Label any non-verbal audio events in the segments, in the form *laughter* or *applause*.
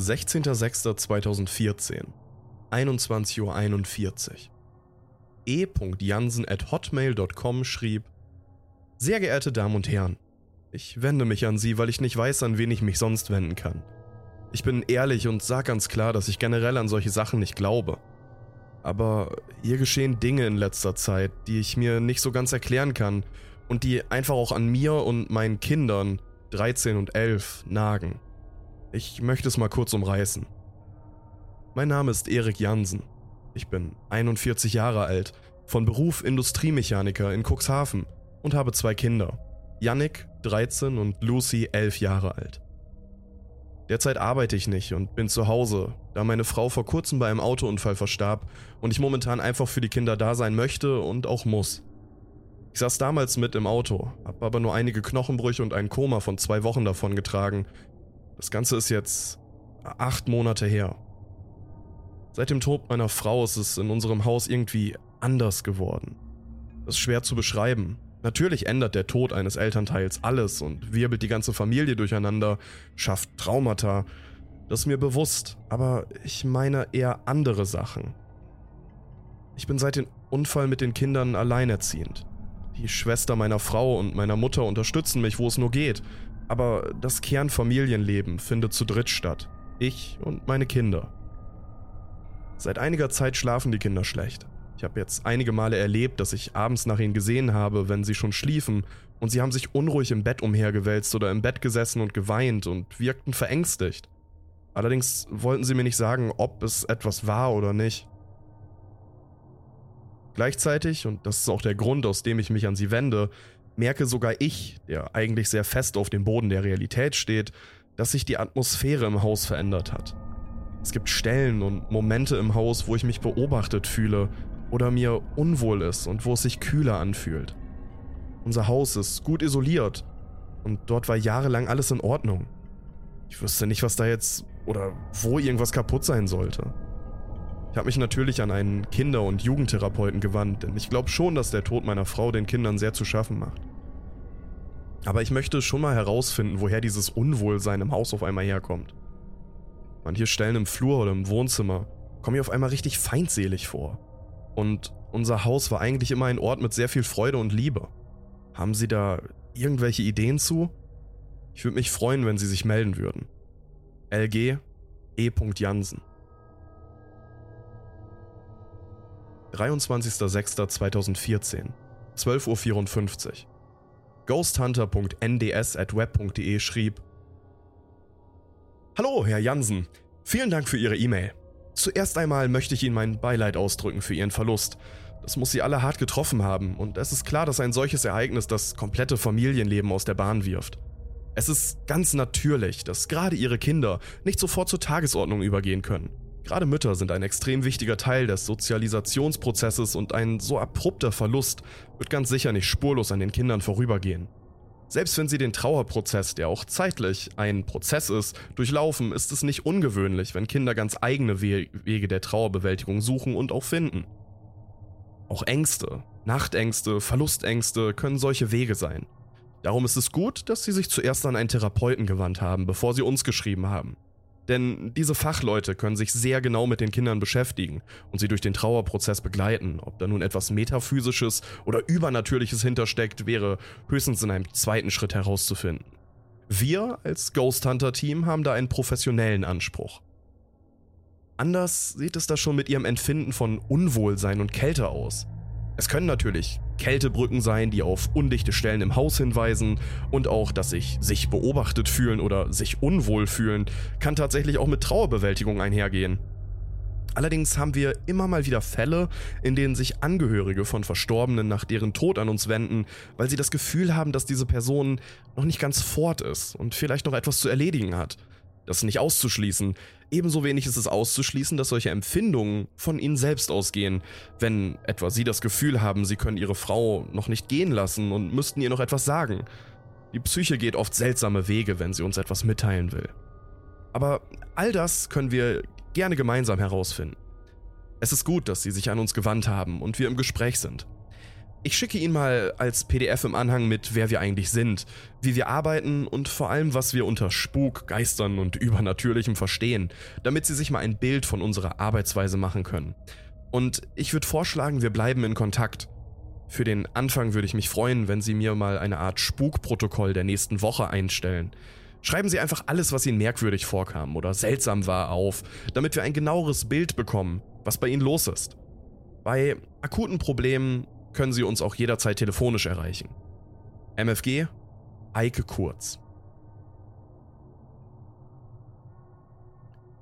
16.06.2014, 21.41 Uhr. E. at hotmail.com schrieb: Sehr geehrte Damen und Herren, ich wende mich an Sie, weil ich nicht weiß, an wen ich mich sonst wenden kann. Ich bin ehrlich und sag ganz klar, dass ich generell an solche Sachen nicht glaube. Aber hier geschehen Dinge in letzter Zeit, die ich mir nicht so ganz erklären kann und die einfach auch an mir und meinen Kindern, 13 und 11, nagen. Ich möchte es mal kurz umreißen. Mein Name ist Erik Jansen. Ich bin 41 Jahre alt, von Beruf Industriemechaniker in Cuxhaven und habe zwei Kinder. Yannick, 13 und Lucy, 11 Jahre alt. Derzeit arbeite ich nicht und bin zu Hause, da meine Frau vor kurzem bei einem Autounfall verstarb und ich momentan einfach für die Kinder da sein möchte und auch muss. Ich saß damals mit im Auto, habe aber nur einige Knochenbrüche und ein Koma von zwei Wochen davon getragen. Das Ganze ist jetzt acht Monate her. Seit dem Tod meiner Frau ist es in unserem Haus irgendwie anders geworden. Das ist schwer zu beschreiben, Natürlich ändert der Tod eines Elternteils alles und wirbelt die ganze Familie durcheinander, schafft Traumata. Das ist mir bewusst, aber ich meine eher andere Sachen. Ich bin seit dem Unfall mit den Kindern alleinerziehend. Die Schwester meiner Frau und meiner Mutter unterstützen mich, wo es nur geht, aber das Kernfamilienleben findet zu dritt statt. Ich und meine Kinder. Seit einiger Zeit schlafen die Kinder schlecht. Ich habe jetzt einige Male erlebt, dass ich abends nach ihnen gesehen habe, wenn sie schon schliefen, und sie haben sich unruhig im Bett umhergewälzt oder im Bett gesessen und geweint und wirkten verängstigt. Allerdings wollten sie mir nicht sagen, ob es etwas war oder nicht. Gleichzeitig, und das ist auch der Grund, aus dem ich mich an sie wende, merke sogar ich, der eigentlich sehr fest auf dem Boden der Realität steht, dass sich die Atmosphäre im Haus verändert hat. Es gibt Stellen und Momente im Haus, wo ich mich beobachtet fühle, oder mir unwohl ist und wo es sich kühler anfühlt. Unser Haus ist gut isoliert und dort war jahrelang alles in Ordnung. Ich wüsste nicht, was da jetzt oder wo irgendwas kaputt sein sollte. Ich habe mich natürlich an einen Kinder- und Jugendtherapeuten gewandt, denn ich glaube schon, dass der Tod meiner Frau den Kindern sehr zu schaffen macht. Aber ich möchte schon mal herausfinden, woher dieses Unwohlsein im Haus auf einmal herkommt. Manche Stellen im Flur oder im Wohnzimmer kommen mir auf einmal richtig feindselig vor. Und unser Haus war eigentlich immer ein Ort mit sehr viel Freude und Liebe. Haben Sie da irgendwelche Ideen zu? Ich würde mich freuen, wenn Sie sich melden würden. LG E. Jansen 23.06.2014 12.54 Uhr Ghosthunter.nds at web.de schrieb Hallo, Herr Jansen. Vielen Dank für Ihre E-Mail. Zuerst einmal möchte ich Ihnen mein Beileid ausdrücken für Ihren Verlust. Das muss Sie alle hart getroffen haben und es ist klar, dass ein solches Ereignis das komplette Familienleben aus der Bahn wirft. Es ist ganz natürlich, dass gerade Ihre Kinder nicht sofort zur Tagesordnung übergehen können. Gerade Mütter sind ein extrem wichtiger Teil des Sozialisationsprozesses und ein so abrupter Verlust wird ganz sicher nicht spurlos an den Kindern vorübergehen. Selbst wenn sie den Trauerprozess, der auch zeitlich ein Prozess ist, durchlaufen, ist es nicht ungewöhnlich, wenn Kinder ganz eigene Wege der Trauerbewältigung suchen und auch finden. Auch Ängste, Nachtängste, Verlustängste können solche Wege sein. Darum ist es gut, dass sie sich zuerst an einen Therapeuten gewandt haben, bevor sie uns geschrieben haben. Denn diese Fachleute können sich sehr genau mit den Kindern beschäftigen und sie durch den Trauerprozess begleiten. Ob da nun etwas Metaphysisches oder Übernatürliches hintersteckt, wäre höchstens in einem zweiten Schritt herauszufinden. Wir als Ghost Hunter Team haben da einen professionellen Anspruch. Anders sieht es da schon mit ihrem Empfinden von Unwohlsein und Kälte aus. Es können natürlich Kältebrücken sein, die auf undichte Stellen im Haus hinweisen und auch, dass sich sich beobachtet fühlen oder sich unwohl fühlen, kann tatsächlich auch mit Trauerbewältigung einhergehen. Allerdings haben wir immer mal wieder Fälle, in denen sich Angehörige von Verstorbenen nach deren Tod an uns wenden, weil sie das Gefühl haben, dass diese Person noch nicht ganz fort ist und vielleicht noch etwas zu erledigen hat. Das ist nicht auszuschließen. Ebenso wenig ist es auszuschließen, dass solche Empfindungen von ihnen selbst ausgehen. Wenn etwa sie das Gefühl haben, sie können ihre Frau noch nicht gehen lassen und müssten ihr noch etwas sagen. Die Psyche geht oft seltsame Wege, wenn sie uns etwas mitteilen will. Aber all das können wir gerne gemeinsam herausfinden. Es ist gut, dass Sie sich an uns gewandt haben und wir im Gespräch sind. Ich schicke Ihnen mal als PDF im Anhang mit, wer wir eigentlich sind, wie wir arbeiten und vor allem, was wir unter Spuk, Geistern und *laughs* Übernatürlichem verstehen, damit Sie sich mal ein Bild von unserer Arbeitsweise machen können. Und ich würde vorschlagen, wir bleiben in Kontakt. Für den Anfang würde ich mich freuen, wenn Sie mir mal eine Art Spukprotokoll der nächsten Woche einstellen. Schreiben Sie einfach alles, was Ihnen merkwürdig vorkam oder seltsam war, auf, damit wir ein genaueres Bild bekommen, was bei Ihnen los ist. Bei akuten Problemen können Sie uns auch jederzeit telefonisch erreichen. MFG Eike Kurz.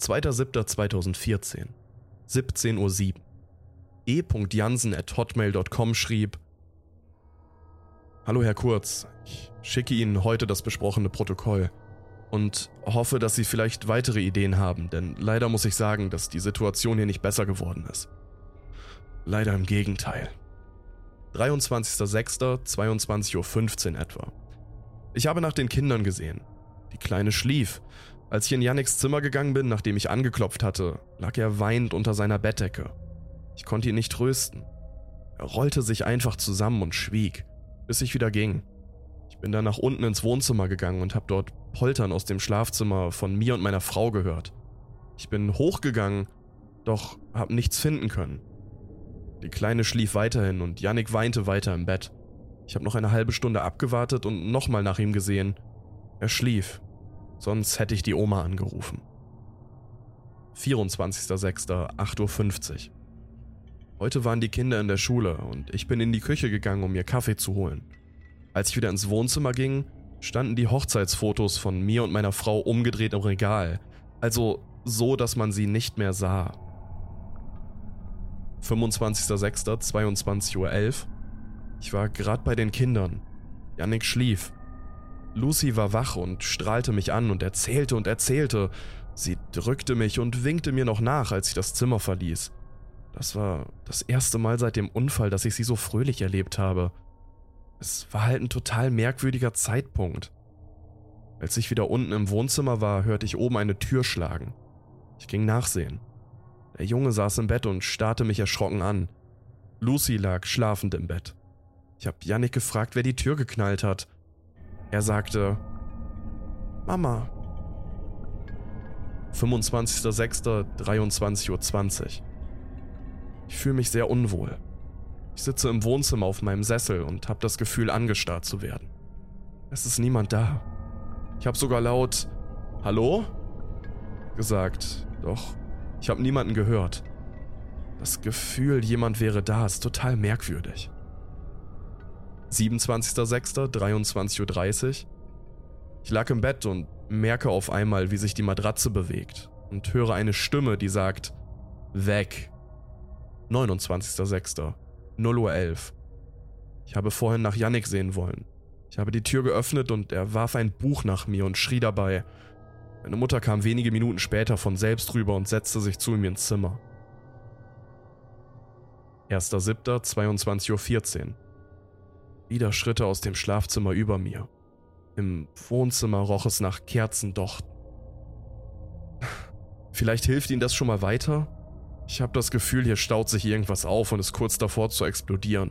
2.7.2014, 17.07 Uhr. e.jansen.hotmail.com schrieb: Hallo Herr Kurz, ich schicke Ihnen heute das besprochene Protokoll und hoffe, dass Sie vielleicht weitere Ideen haben, denn leider muss ich sagen, dass die Situation hier nicht besser geworden ist. Leider im Gegenteil. 23.06.22.15 Uhr etwa. Ich habe nach den Kindern gesehen. Die Kleine schlief. Als ich in Yannicks Zimmer gegangen bin, nachdem ich angeklopft hatte, lag er weinend unter seiner Bettdecke. Ich konnte ihn nicht trösten. Er rollte sich einfach zusammen und schwieg, bis ich wieder ging. Ich bin dann nach unten ins Wohnzimmer gegangen und habe dort Poltern aus dem Schlafzimmer von mir und meiner Frau gehört. Ich bin hochgegangen, doch habe nichts finden können. Die Kleine schlief weiterhin und Yannick weinte weiter im Bett. Ich habe noch eine halbe Stunde abgewartet und nochmal nach ihm gesehen. Er schlief. Sonst hätte ich die Oma angerufen. 24.06.8.50 Uhr. Heute waren die Kinder in der Schule und ich bin in die Küche gegangen, um mir Kaffee zu holen. Als ich wieder ins Wohnzimmer ging, standen die Hochzeitsfotos von mir und meiner Frau umgedreht im Regal, also so, dass man sie nicht mehr sah. 25.06.22.11 Uhr. Ich war gerade bei den Kindern. Yannick schlief. Lucy war wach und strahlte mich an und erzählte und erzählte. Sie drückte mich und winkte mir noch nach, als ich das Zimmer verließ. Das war das erste Mal seit dem Unfall, dass ich sie so fröhlich erlebt habe. Es war halt ein total merkwürdiger Zeitpunkt. Als ich wieder unten im Wohnzimmer war, hörte ich oben eine Tür schlagen. Ich ging nachsehen. Der Junge saß im Bett und starrte mich erschrocken an. Lucy lag schlafend im Bett. Ich habe Yannick gefragt, wer die Tür geknallt hat. Er sagte, Mama. 25.06.23.20 Uhr. Ich fühle mich sehr unwohl. Ich sitze im Wohnzimmer auf meinem Sessel und habe das Gefühl, angestarrt zu werden. Es ist niemand da. Ich habe sogar laut Hallo gesagt, doch ich habe niemanden gehört. Das Gefühl, jemand wäre da, ist total merkwürdig. 27.06.23.30 Uhr. Ich lag im Bett und merke auf einmal, wie sich die Matratze bewegt und höre eine Stimme, die sagt, weg. 29.06. 0 Uhr 11. Ich habe vorhin nach Yannick sehen wollen. Ich habe die Tür geöffnet und er warf ein Buch nach mir und schrie dabei, meine Mutter kam wenige Minuten später von selbst rüber und setzte sich zu ihm ins Zimmer. 1.7.22.14 Uhr. Wieder Schritte aus dem Schlafzimmer über mir. Im Wohnzimmer roch es nach Kerzendochten. Vielleicht hilft Ihnen das schon mal weiter? Ich habe das Gefühl, hier staut sich irgendwas auf und ist kurz davor zu explodieren.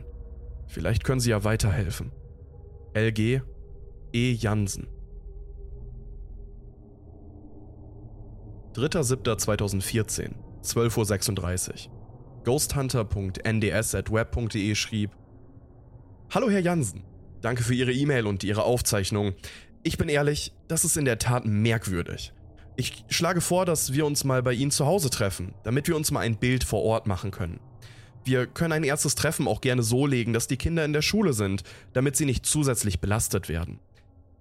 Vielleicht können Sie ja weiterhelfen. LG E. Jansen 3.7.2014, 12.36 Uhr. Ghosthunter.nds.web.de schrieb: Hallo Herr Jansen, danke für Ihre E-Mail und Ihre Aufzeichnung. Ich bin ehrlich, das ist in der Tat merkwürdig. Ich schlage vor, dass wir uns mal bei Ihnen zu Hause treffen, damit wir uns mal ein Bild vor Ort machen können. Wir können ein erstes Treffen auch gerne so legen, dass die Kinder in der Schule sind, damit sie nicht zusätzlich belastet werden.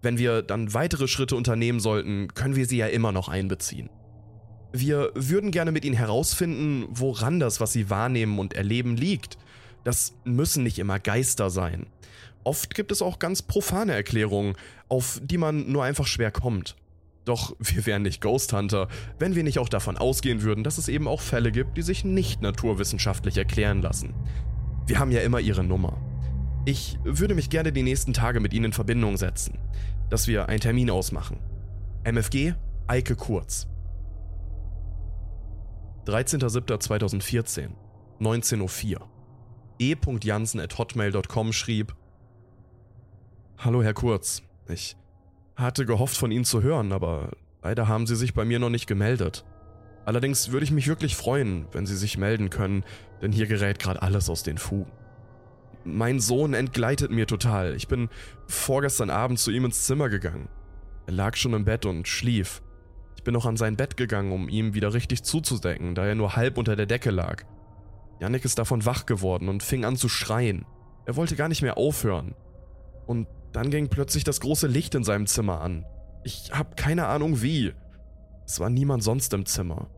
Wenn wir dann weitere Schritte unternehmen sollten, können wir sie ja immer noch einbeziehen. Wir würden gerne mit Ihnen herausfinden, woran das, was Sie wahrnehmen und erleben, liegt. Das müssen nicht immer Geister sein. Oft gibt es auch ganz profane Erklärungen, auf die man nur einfach schwer kommt. Doch wir wären nicht Ghost Hunter, wenn wir nicht auch davon ausgehen würden, dass es eben auch Fälle gibt, die sich nicht naturwissenschaftlich erklären lassen. Wir haben ja immer Ihre Nummer. Ich würde mich gerne die nächsten Tage mit Ihnen in Verbindung setzen, dass wir einen Termin ausmachen. MFG Eike Kurz. 13.07.2014, 19.04 Uhr. e.jansen.hotmail.com schrieb: Hallo Herr Kurz, ich hatte gehofft von Ihnen zu hören, aber leider haben Sie sich bei mir noch nicht gemeldet. Allerdings würde ich mich wirklich freuen, wenn Sie sich melden können, denn hier gerät gerade alles aus den Fugen. Mein Sohn entgleitet mir total. Ich bin vorgestern Abend zu ihm ins Zimmer gegangen. Er lag schon im Bett und schlief. Bin noch an sein Bett gegangen, um ihm wieder richtig zuzudecken, da er nur halb unter der Decke lag. Yannick ist davon wach geworden und fing an zu schreien. Er wollte gar nicht mehr aufhören. Und dann ging plötzlich das große Licht in seinem Zimmer an. Ich habe keine Ahnung wie. Es war niemand sonst im Zimmer.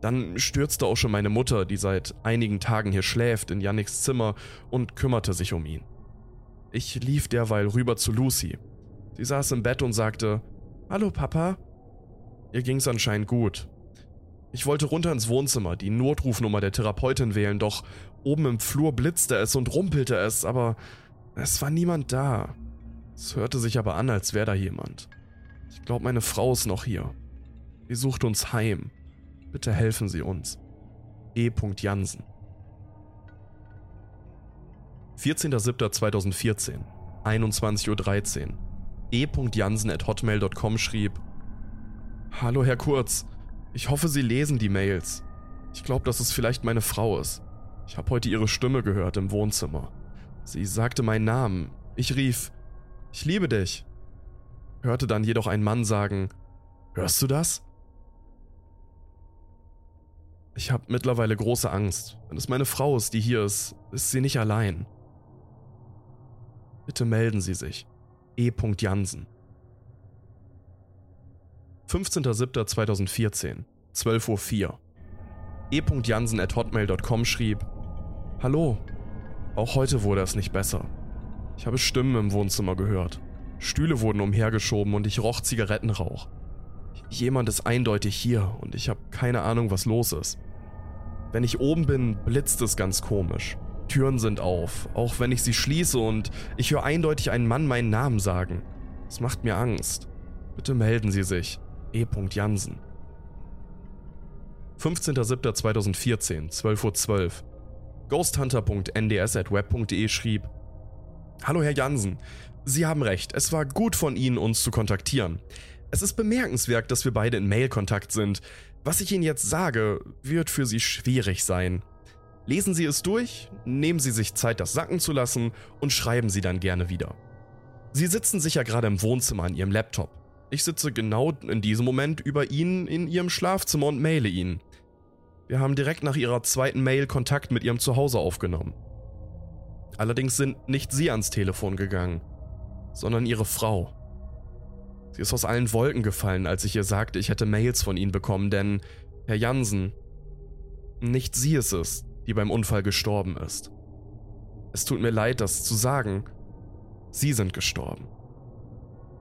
Dann stürzte auch schon meine Mutter, die seit einigen Tagen hier schläft, in Yannicks Zimmer und kümmerte sich um ihn. Ich lief derweil rüber zu Lucy. Sie saß im Bett und sagte, Hallo Papa. Ihr ging's anscheinend gut. Ich wollte runter ins Wohnzimmer, die Notrufnummer der Therapeutin wählen, doch oben im Flur blitzte es und rumpelte es, aber es war niemand da. Es hörte sich aber an, als wäre da jemand. Ich glaube, meine Frau ist noch hier. Sie sucht uns heim. Bitte helfen Sie uns. E. Jansen. 14.07.2014, 21.13 Uhr. E. Jansen at hotmail.com schrieb: Hallo Herr Kurz, ich hoffe, Sie lesen die Mails. Ich glaube, dass es vielleicht meine Frau ist. Ich habe heute ihre Stimme gehört im Wohnzimmer. Sie sagte meinen Namen. Ich rief: Ich liebe dich. Hörte dann jedoch einen Mann sagen: Hörst du das? Ich habe mittlerweile große Angst. Wenn es meine Frau ist, die hier ist, ist sie nicht allein. Bitte melden Sie sich. E. Jansen. 15.07.2014, 12.04 Uhr. E. Jansen at hotmail.com schrieb: Hallo, auch heute wurde es nicht besser. Ich habe Stimmen im Wohnzimmer gehört. Stühle wurden umhergeschoben und ich roch Zigarettenrauch. Jemand ist eindeutig hier und ich habe keine Ahnung, was los ist. Wenn ich oben bin, blitzt es ganz komisch. Türen sind auf, auch wenn ich sie schließe und ich höre eindeutig einen Mann meinen Namen sagen. Es macht mir Angst. Bitte melden Sie sich. E. Jansen. 15.07.2014, 12.12 Uhr. Ghosthunter.nds.web.de schrieb: Hallo Herr Jansen, Sie haben recht, es war gut von Ihnen, uns zu kontaktieren. Es ist bemerkenswert, dass wir beide in Mailkontakt sind. Was ich Ihnen jetzt sage, wird für Sie schwierig sein. Lesen Sie es durch, nehmen Sie sich Zeit, das sacken zu lassen und schreiben Sie dann gerne wieder. Sie sitzen sicher gerade im Wohnzimmer an Ihrem Laptop. Ich sitze genau in diesem Moment über Ihnen in Ihrem Schlafzimmer und maile Ihnen. Wir haben direkt nach Ihrer zweiten Mail Kontakt mit Ihrem Zuhause aufgenommen. Allerdings sind nicht Sie ans Telefon gegangen, sondern Ihre Frau. Sie ist aus allen Wolken gefallen, als ich ihr sagte, ich hätte Mails von Ihnen bekommen, denn, Herr Jansen, nicht sie ist es, die beim Unfall gestorben ist. Es tut mir leid, das zu sagen. Sie sind gestorben.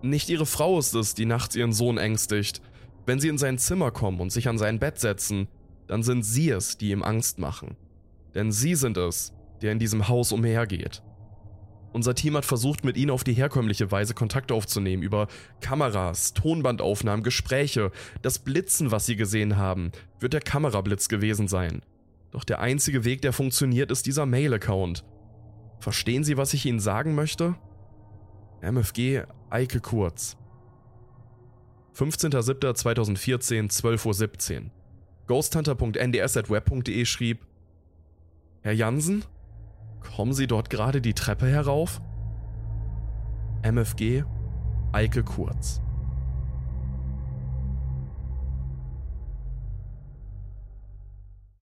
Nicht Ihre Frau ist es, die nachts ihren Sohn ängstigt. Wenn Sie in sein Zimmer kommen und sich an sein Bett setzen, dann sind Sie es, die ihm Angst machen. Denn Sie sind es, der in diesem Haus umhergeht. Unser Team hat versucht, mit ihnen auf die herkömmliche Weise Kontakt aufzunehmen, über Kameras, Tonbandaufnahmen, Gespräche. Das Blitzen, was sie gesehen haben, wird der Kamerablitz gewesen sein. Doch der einzige Weg, der funktioniert, ist dieser Mail-Account. Verstehen Sie, was ich Ihnen sagen möchte? MFG Eike Kurz. 15.07.2014, 12.17 Uhr. Ghosthunter.nds.web.de schrieb: Herr Jansen? Kommen Sie dort gerade die Treppe herauf? MFG Eike Kurz.